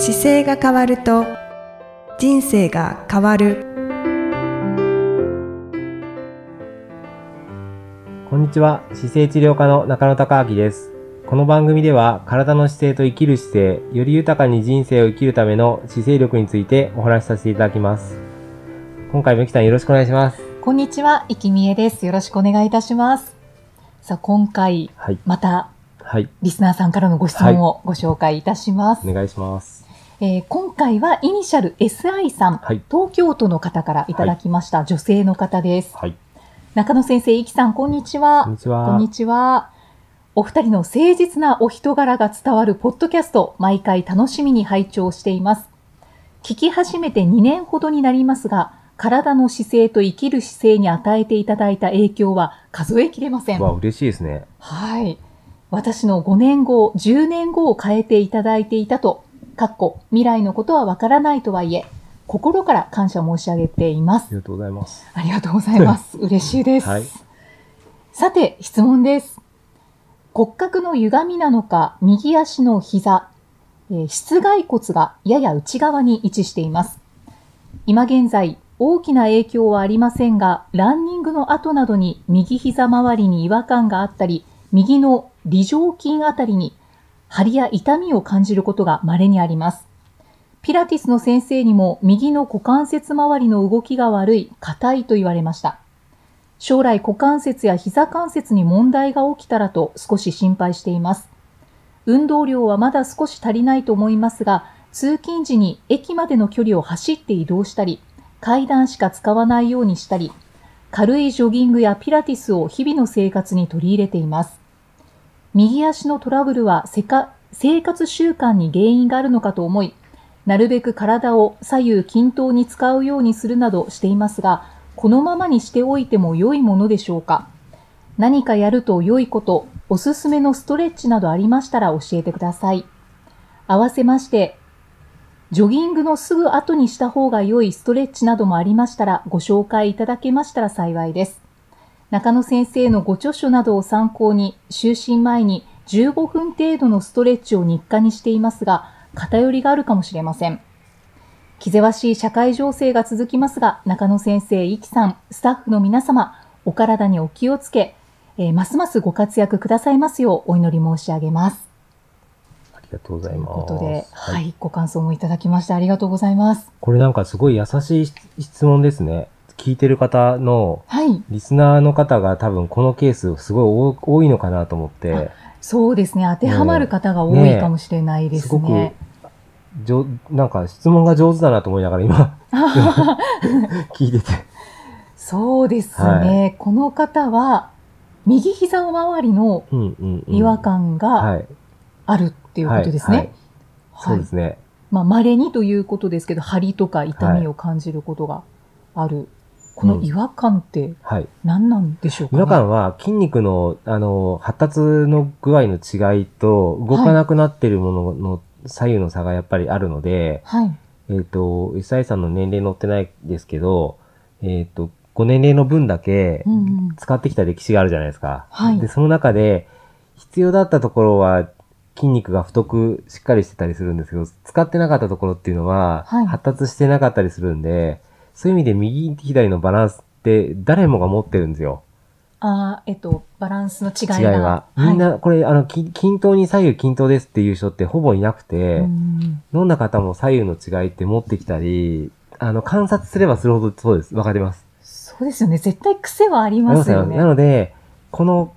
姿勢が変わると人生が変わる。こんにちは。姿勢治療科の中野孝明です。この番組では体の姿勢と生きる姿勢より豊かに人生を生きるための姿勢力についてお話しさせていただきます。今回もきさんよろしくお願いします。こんにちは、いきみえです。よろしくお願いいたします。さあ、今回、はい。また、はい。リスナーさんからのご質問をご紹介いたします。お願いしますえー今回は、イニシャル SI さん、はい東京都の方からいただきました、女性の方です。はい中野先生、いきさん、こんにちは。こんにちはこんにちは。お二人の誠実なお人柄が伝わるポッドキャスト、毎回楽しみに拝聴しています。聞き始めて2年ほどになりますが、体の姿勢と生きる姿勢に与えていただいた影響は数えきれません。わ嬉しいですねはい。私の5年後、10年後を変えていただいていたと、かっこ未来のことはわからないとはいえ、心から感謝申し上げていますあ。りがとうございますありがとうございます。嬉しいです。はいさて、質問です。骨格の歪みなのか、右足の膝、えー室外骨がやや内側に位置しています。今現在、大きな影響はありませんが、ランニングの後などに右膝周りに違和感があったり、右の梨状筋あたりに張りや痛みを感じることが稀にあります。ピラティスの先生にも右の股関節周りの動きが悪い、硬いと言われました。将来股関節や膝関節に問題が起きたらと少し心配しています。運動量はまだ少し足りないと思いますが、通勤時に駅までの距離を走って移動したり、階段しか使わないようにしたり、軽いジョギングやピラティスを日々の生活に取り入れています。右足のトラブルは生活習慣に原因があるのかと思い、なるべく体を左右均等に使うようにするなどしていますが、このままにしておいても良いものでしょうか何かやると良いこと、おすすめのストレッチなどありましたら教えてください。合わせまして、ジョギングのすぐ後にした方が良いストレッチなどもありましたらご紹介いただけましたら幸いです。中野先生のご著書などを参考に、就寝前に15分程度のストレッチを日課にしていますが、偏りがあるかもしれません。気ぜわしい社会情勢が続きますが、中野先生、イキさん、スタッフの皆様、お体にお気をつけ、えーますますご活躍くださいますようお祈り申し上げます。ありがとうござといういますことで、はい、ご感想もいただきましてありがとうございます。これなんかすごい優しい質問ですね聞いてる方のはい、リスナーの方が多分このケースすごい多多いのかなと思って、そうですね、当てはまる方が多いかもしれないですすごくね。じょなんか質問が上手だなと思いながら今 聞いてて。そうですね、この方は、右膝周りの違和感がはい。あるっていうことですね。はいはいそうですね。まあ、稀にということですけど、張りとか痛みを感じることがある。この違和感ってはい。何なんでしょうか、ね？違和感は筋肉の、あの、発達の具合の違いと、動かなくなってるものの左右の差がやっぱりあるので、はい。えっ、と、SI さんの年齢載ってないですけど、えっ、と、ご年齢の分だけうんうん使ってきた歴史があるじゃないですか。はいで、その中で、必要だったところは筋肉が太くしっかりしてたりするんですけど、使ってなかったところっていうのは、はい発達してなかったりするんで、そういう意味で右左のバランスって誰もが持ってるんですよ。ああ、えっと、バランスの違いが。違いは。みんはな、これ、あの、き均等に左右均等ですっていう人ってほぼいなくい、て、うんどんな方も左右の違いって持ってきたり、あの、観察すればするほどそうです。わかります？そうですよね。絶対癖はありますよね。なので、この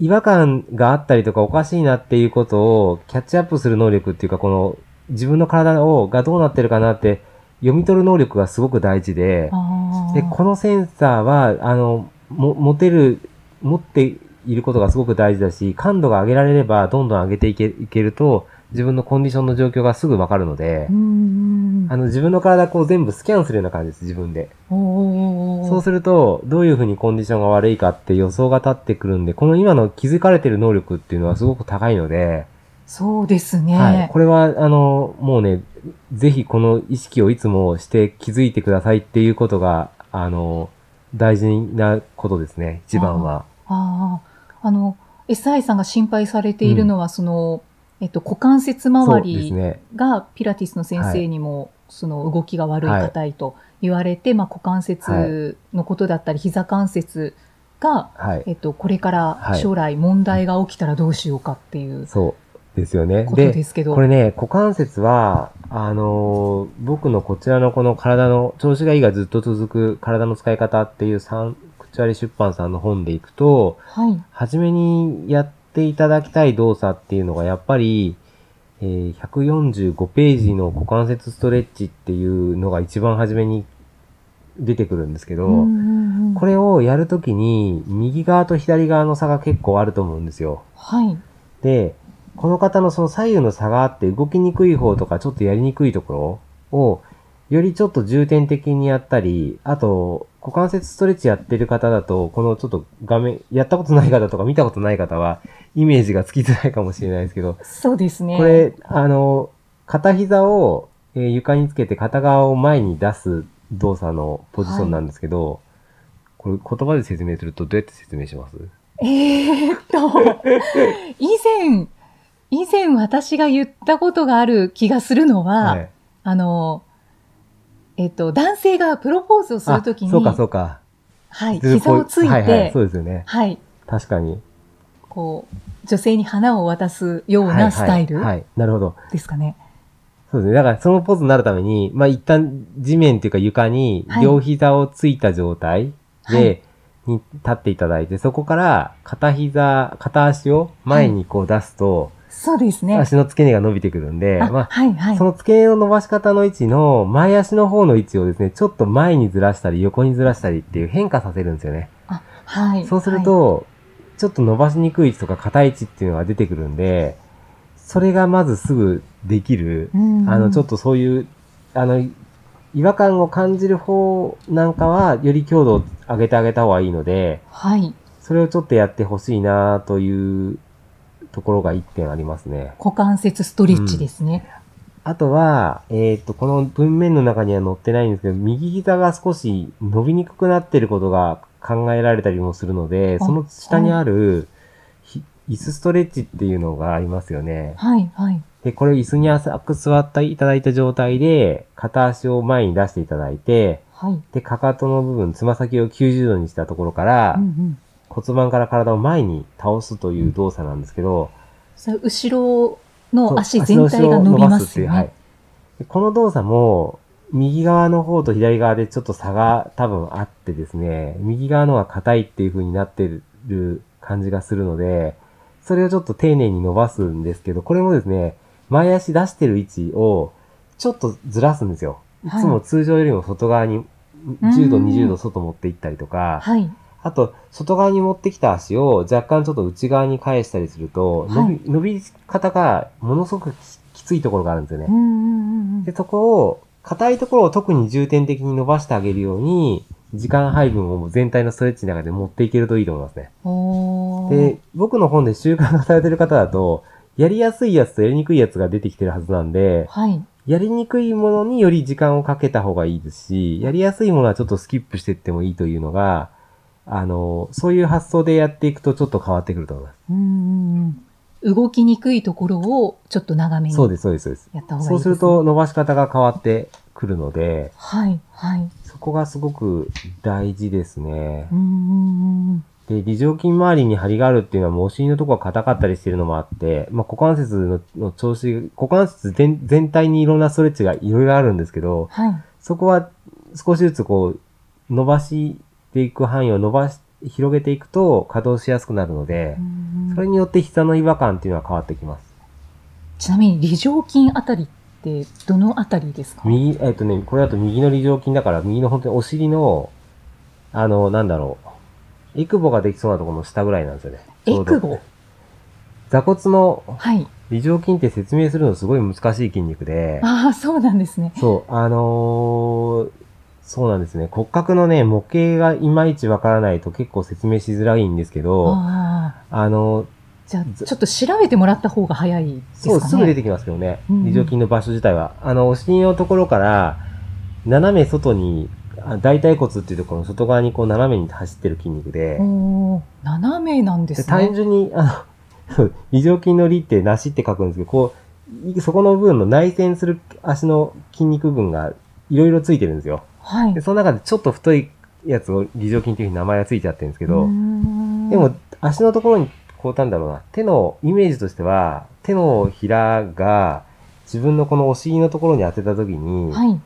違和感があったりとかおかしいなっていうことをキャッチアップする能力っていうか、この自分の体をがどうなってるかなって読み取る能力がすごく大事で、で、このセンサーは、あの、も、持てる、持っていることがすごく大事だし、感度が上げられれば、どんどん上げていけいけると、自分のコンディションの状況がすぐわかるのでう、んあの、自分の体こう全部スキャンするような感じです、自分で。そうすると、どういうふうにコンディションが悪いかって予想が立ってくるんで、この今の気づかれてる能力っていうのはすごく高いので、そうですね。はい。これは、あの、もうね、ぜひこの意識をいつもして気づいてくださいっていうことが、あの、大事なことですね、一番は。ああ、あの、SI さんが心配されているのは、その、えっと、股関節周りね。がピラティスの先生にも、その動きが悪い、硬いと言われて、まあ、股関節のことだったり、膝関節が、はい。えっと、これからはい将来問題が起きたらどうしようかっていうそうですよね。ことですけど。これね、股関節は、あのー僕のこちらのこの体の、調子がいいがずっと続く体の使い方っていう三口割出版さんの本でいくと、はい。初めにやっていただきたい動作っていうのがやっぱり、えー145ページの股関節ストレッチっていうのが一番初めに出てくるんですけど、うんうんうんこれをやるときに右側と左側の差が結構あると思うんですよ。はい。で、この方のその左右の差があって動きにくい方とかちょっとやりにくいところをよりちょっと重点的にやったり、あと股関節ストレッチやってる方だと、このちょっと画面、やったことない方とか見たことない方はイメージがつきづらいかもしれないですけど、そうですね。これ、あの、片膝を、えー床につけて片側を前に出す動作のポジションなんですけど、これ言葉で説明するとどうやって説明します？えーっと、以前、以前私が言ったことがある気がするのは、はい。あの、えっと、男性がプロポーズをするときに、あそうかそうか。はい、膝をついて、はいはい、そうですよね。はい、確かに。こう、女性に花を渡すようはないスタイルはい、はいなるほど。ですかね。そうですね。だからそのポーズになるために、まあ一旦地面っていうか床にはい両膝をついた状態で、はいに立っていただいて、そこから片膝、片足を前にこう出すと、そうですね。足の付け根が伸びてくるんで、あまあ、はい、はいそ。の付け根の伸ばし方の位置の前足の方の位置をですね、ちょっと前にずらしたり横にずらしたりっていう変化させるんですよね。あはい。そうすると、ちょっと伸ばしにくい位置とか硬い位置っていうのが出てくるんで、それがまずすぐできる。あの、ちょっとそういう、あの、違和感を感じる方なんかは、より強度を上げてあげた方がいいので、はい。それをちょっとやってほしいなというところが一点ありますね。股関節ストレッチですね。あとは、えっ、と、この文面の中には載ってないんですけど、右膝が少し伸びにくくなっていることが考えられたりもするので、あその下にある、ひ椅子ストレッチっていうのがありますよね。はい、はい。で、これ椅子に浅く座っていただいた状態で、片足を前に出していただいて、はい。で、かかとの部分、つま先を90度にしたところから、うんうん。骨盤から体を前に倒すという動作なんですけど、それ後ろの足全体が伸びますよ足の後ろを伸ばすっていうはいこの動作も、右側の方と左側でちょっと差が多分あってですね、右側の方が硬いっていう風になってる感じがするので、それをちょっと丁寧に伸ばすんですけど、これもですね、前足出してる位置をちょっとずらすんですよ。いはいつも通常よりも外側に10度、20度外持っていったりとか、はい。あと、外側に持ってきた足を若干ちょっと内側に返したりすると、伸び、伸び方がものすごくききついところがあるんですよね。うんうんうんうんで、そこを、硬いところを特に重点的に伸ばしてあげるように、時間配分を全体のストレッチの中で持っていけるといいと思いますね。で、僕の本で習慣化されてる方だと、やりやすいやつとやりにくいやつが出てきてるはずなんで、はい。やりにくいものにより時間をかけた方がいいですし、やりやすいものはちょっとスキップしていってもいいというのが、あの、そういう発想でやっていくとちょっと変わってくると思います。うん。動きにくいところをちょっと長めにそうです、そうです、そうです。やった方がいいそうすると伸ばし方が変わってくるので、はい、はい。そこがすごく大事ですね。うんで、梨状筋周りに張りがあるっていうのは、もうお尻のところが硬かったりしてるのもあって、まあ、股関節のの調子、股関節全全体にいろんなストレッチがいろいろあるんですけど、はい。そこは少しずつこう、伸ばしていく範囲を伸ばし、広げていくと稼働しやすくなるのでそれによって膝の違和感っていうのは変わってきます。ちなみに、梨状筋あたりってどのあたりですか？右、えっ、とね、これだと右の梨状筋だから、右の本当にお尻の、あの、なんだろう、エクボができそうなところの下ぐらいなんですよね。エクボ？座骨のはい。梨状筋って説明するのすごい難しい筋肉で、ああ、そうなんですね。そう、あのーそうなんですね。骨格のね、模型がいまいちわからないと結構説明しづらいんですけど、あ。の、じゃあ、ちょっと調べてもらった方が早いですかね。そう、すぐ出てきますけどね。うんうん梨状筋の場所自体は。あの、お尻のところから、斜め外に、あ大腿骨っていうところの外側にこう斜めに走ってる筋肉で、斜めなんでです単ね。純に、あの、そう、梨状筋の梨って梨って書くんですけど、こう、いそこの部分の内旋する足の筋肉群がいろいろついてるんですよ。はいで、。その中でちょっと太いやつを梨状筋っていうふうに名前がついちゃってるんですけど、でも、足のところに、こうなんだろうな、手のイメージとしては、手のひらが自分のこのお尻のところに当てたときに、はい。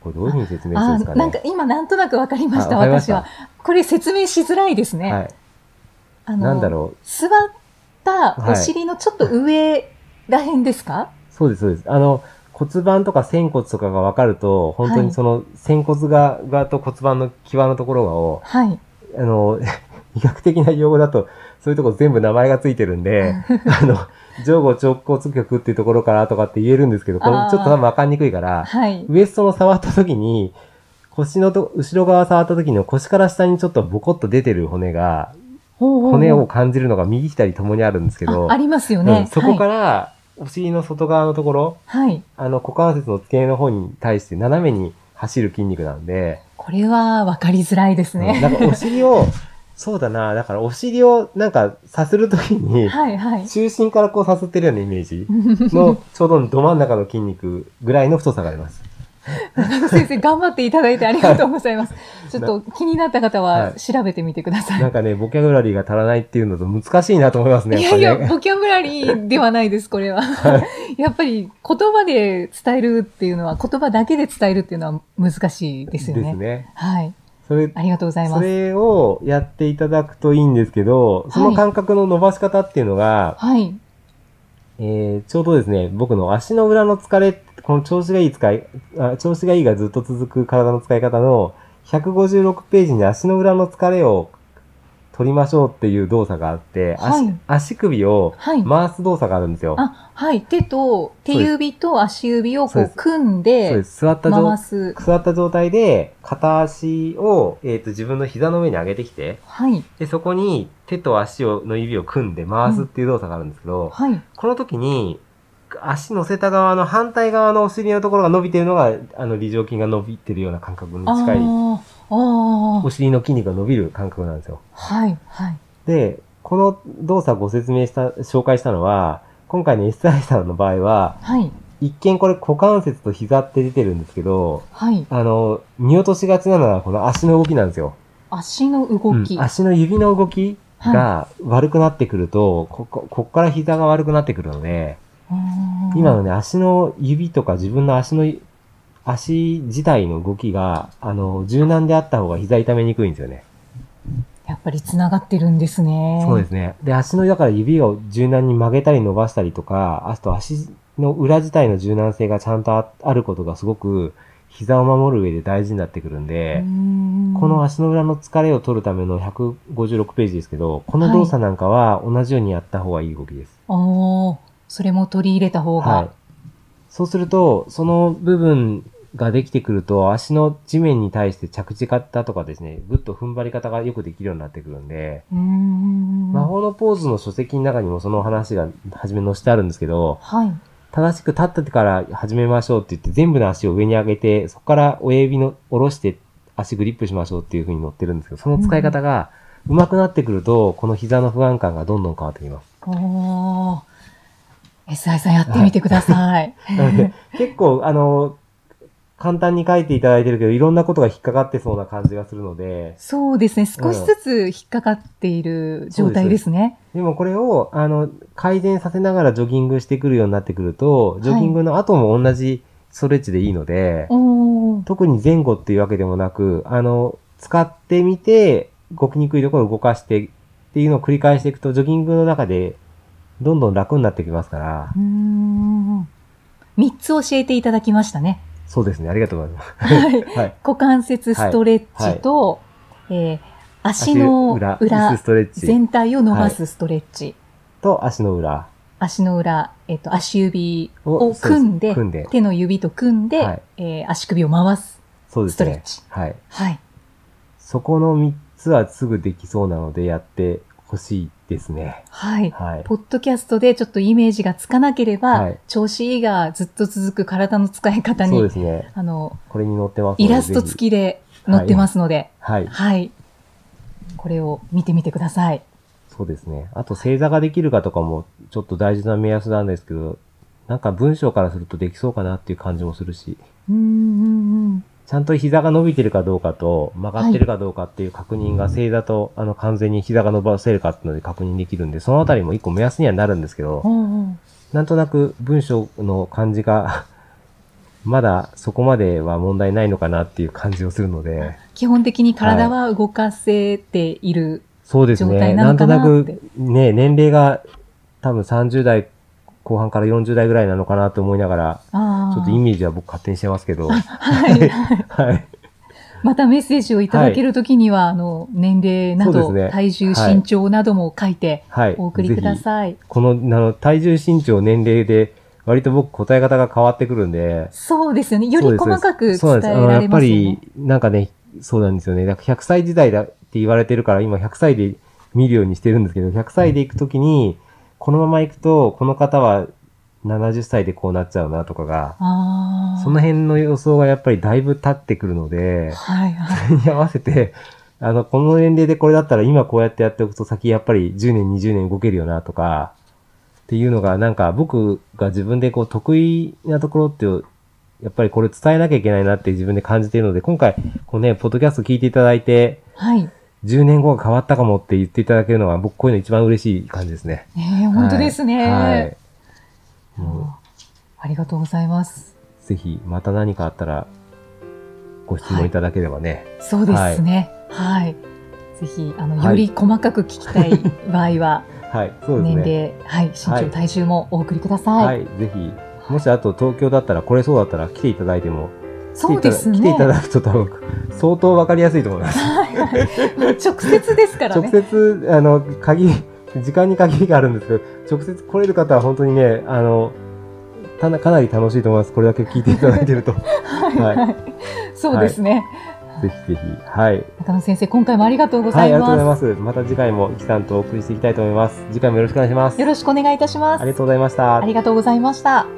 これどういうふうに説明するんあですかね。なんか今なんとなくわかりました、私は。これ説明しづらいですね。はい。あのなんだろう。座ったお尻のちょっと上らへんですか、そうです、そうです。あの、骨盤とか仙骨とかが分かると、本当にその仙骨側側と骨盤の際のところがを、はい。あの、医学的な用語だと、そういうとこ全部名前がついてるんで、あの、上後直骨極っていうところからとかって言えるんですけど、これちょっと多分分かんにくいから、はい。ウエストの触った時に、腰のと、後ろ側触った時の腰から下にちょっとボコッと出てる骨が、骨を感じるのが右左ともにあるんですけど、あありますようね。んそこから、お尻の外側のところ、はい。はい。あの、股関節の付け根の方に対して斜めに走る筋肉なんで、これはわかりづらいですうんね。なんかお尻を、そうだな、だからお尻をなんかさするときに、はいはい。中心からこうさすってるようなイメージのちょうどど真ん中の筋肉ぐらいの太さがあります。先生頑張っていただいてありがとうございます。ちょっと気になった方ははい調べてみてください。なんかね、ボキャブラリーが足らないっていうのと難しいなと思いますね。いやいや、ボキャブラリーではないです、これは。やっぱり言葉で伝えるっていうのは、言葉だけで伝えるっていうのは難しいですよね。ですね。はい。それ、ありがとうございます。それをやっていただくといいんですけど、その感覚の伸ばし方っていうのが、はい。えーちょうどですね、僕の足の裏の疲れ、この調子がいい使い、あ調子がいいがずっと続く体の使い方の156ページに足の裏の疲れを取りましょうっていう動作があって、足はい足首をはい。回す動作があるんですよ。あ、はい。手と、手指と足指をこそう組んで。座った状回す。座った状態で、片足を、えっ、と、自分の膝の上に上げてきて、はい。で、そこに手と足をの指を組んで回すっていう動作があるんですけど、はい。この時に、足乗せた側の反対側のお尻のところが伸びてるのが、あの、梨状筋が伸びてるような感覚にあ近い、お尻の筋肉が伸びる感覚なんですよ。あ、はい。はい。で、この動作をご説明した、紹介したのは、今回の SI さんの場合は、はい。一見これ股関節と膝って出てるんですけど、はい。あの、見落としがちなのはこの足の動きなんですよ。足の動き。うん足の指の動きはいが悪くなってくると、ここ、こっから膝が悪くなってくるので、今のね、足の指とか自分の足の、足自体の動きが、あの、柔軟であった方が膝痛めにくいんですよね。やっぱり繋がってるんですね。そうですね。で、足の、だから指を柔軟に曲げたり伸ばしたりとか、あと足の裏自体の柔軟性がちゃんとああることがすごく、膝を守る上で大事になってくるんで、ここの足の裏の疲れを取るための156ページですけど、この動作なんかは同じようにやった方がいい動きです。おーそれも取り入れた方が。はい。そうすると、その部分ができてくると、足の地面に対して着地方とかですね、ぐっと踏ん張り方がよくできるようになってくるんで、ん魔法のポーズの書籍の中にもその話が初め載せてあるんですけど、はい。正しく立ってから始めましょうって言って、全部の足を上に上げて、そこから親指の下ろして足グリップしましょうっていう風に載ってるんですけど、その使い方が上手くなってくると、この膝の不安感がどんどん変わってきます。SI さんやってみてください。結構、あの、簡単に書いていただいてるけど、いろんなことが引っかかってそうな感じがするので、そうですね。少しずつ引っかかっている状態ですね。でもこれを、あの、改善させながらジョギングしてくるようになってくると、ジョギングの後も同じストレッチでいいので、おー。特に前後っていうわけでもなく、あの、使ってみて、動きにくいところを動かしてっていうのを繰り返していくと、ジョギングの中で、どんどん楽になってきますからう、ーん。3つ教えていただきましたね。そうですね、ありがとうございます。はい。はい。股関節ストレッチと、えー足の裏裏、椅子ストレッチ全体を伸ばすストレッチ。と足の裏足の裏、えっ、と、足指をを組んで、組んで手の指と組んで、はいえー足首を回す。そうですねストレッチ。はい。はい。そこの3つはすぐできそうなのでやってほしいですね。はい。はい。ポッドキャストでちょっとイメージがつかなければ、はい調子いいがずっと続く体の使い方そうでに、すね。あの、これに載ってます。イラスト付きで載ってますので、はい。はい。これを見てみてください。そうですね。あと正座ができるかとかもちょっと大事な目安なんですけど、なんか文章からするとできそうかなっていう感じもするし、うんうんうん。ちゃんと膝が伸びてるかどうかと曲がってるかどうかっていう確認が正座とあの完全に膝が伸ばせるかっていうので確認できるんで、そのあたりも一個目安にはなるんですけど、うんうんなんとなく文章の感じが まだそこまでは問題ないのかなっていう感じをするので、基本的に体は動かせている。そうです状態ね。なのかなんとなくね、年齢が多分30代後半から40代ぐらいなのかなと思いながら。ちょっとイメージは僕勝手にしてますけど、はい。はい。またメッセージをいただけるときには、あの、年齢など、ね体重、はい身長なども書いてはい。お送りください。この、あの、体重、身長、年齢で、割と僕答え方が変わってくるんで、そうですよね。より細かく伝えそうなんです。あの、らやっぱり。、なんかね、そうなんですよね。だから100歳時代だって言われてるから、今100歳で見るようにしてるんですけど、100歳で行くときに、このまま行くと、この方は70歳でこうなっちゃうなとかが。その辺の予想がやっぱりだいぶ経ってくるので、はいはい。それに合わせて、あの、この年齢でこれだったら今こうやってやっておくと先やっぱり10年、20年動けるよなとか、っていうのがなんか僕が自分でこう得意なところって、やっぱりこれ伝えなきゃいけないなって自分で感じているので、今回、こうね、ポッドキャスト聞いていただいて、はい。10年後が変わったかもって言っていただけるのは僕こういうの一番嬉しい感じですね。ええ本当ですね。はい。ありがとうございます。うぜひまた何かあったらご質問いただければね。そうですね。はい。ぜひ、あの、はいより細かく聞きたい場合は、はい、そうです年ね。齢、はい、身長、はい体重もお送りくださ。はいい、ぜひ、もしあと東京だったら、これそうだったら来ていただいても、そうですね。来ていただくと多分、相当わかりやすいと思います。はいはい直接ですから直ね。接、あの、限り、時間に限りがあるんですけど、直接来れる方は本当にね、あの、かなり楽しいと思います。これだけ聞いていただいてると。ぜはいはい。そうですね。ひぜひ。はい。中野先生、今回もありがとうごはい、ありがざいまとうございます。また次回も、イキさんとお送りしていきたいと思います。次回もよろしくお願いします。す。よろしくお願いいたします。ありがとうございましたあ。りがとうございました。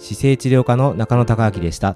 姿勢治療科の中野孝明でした。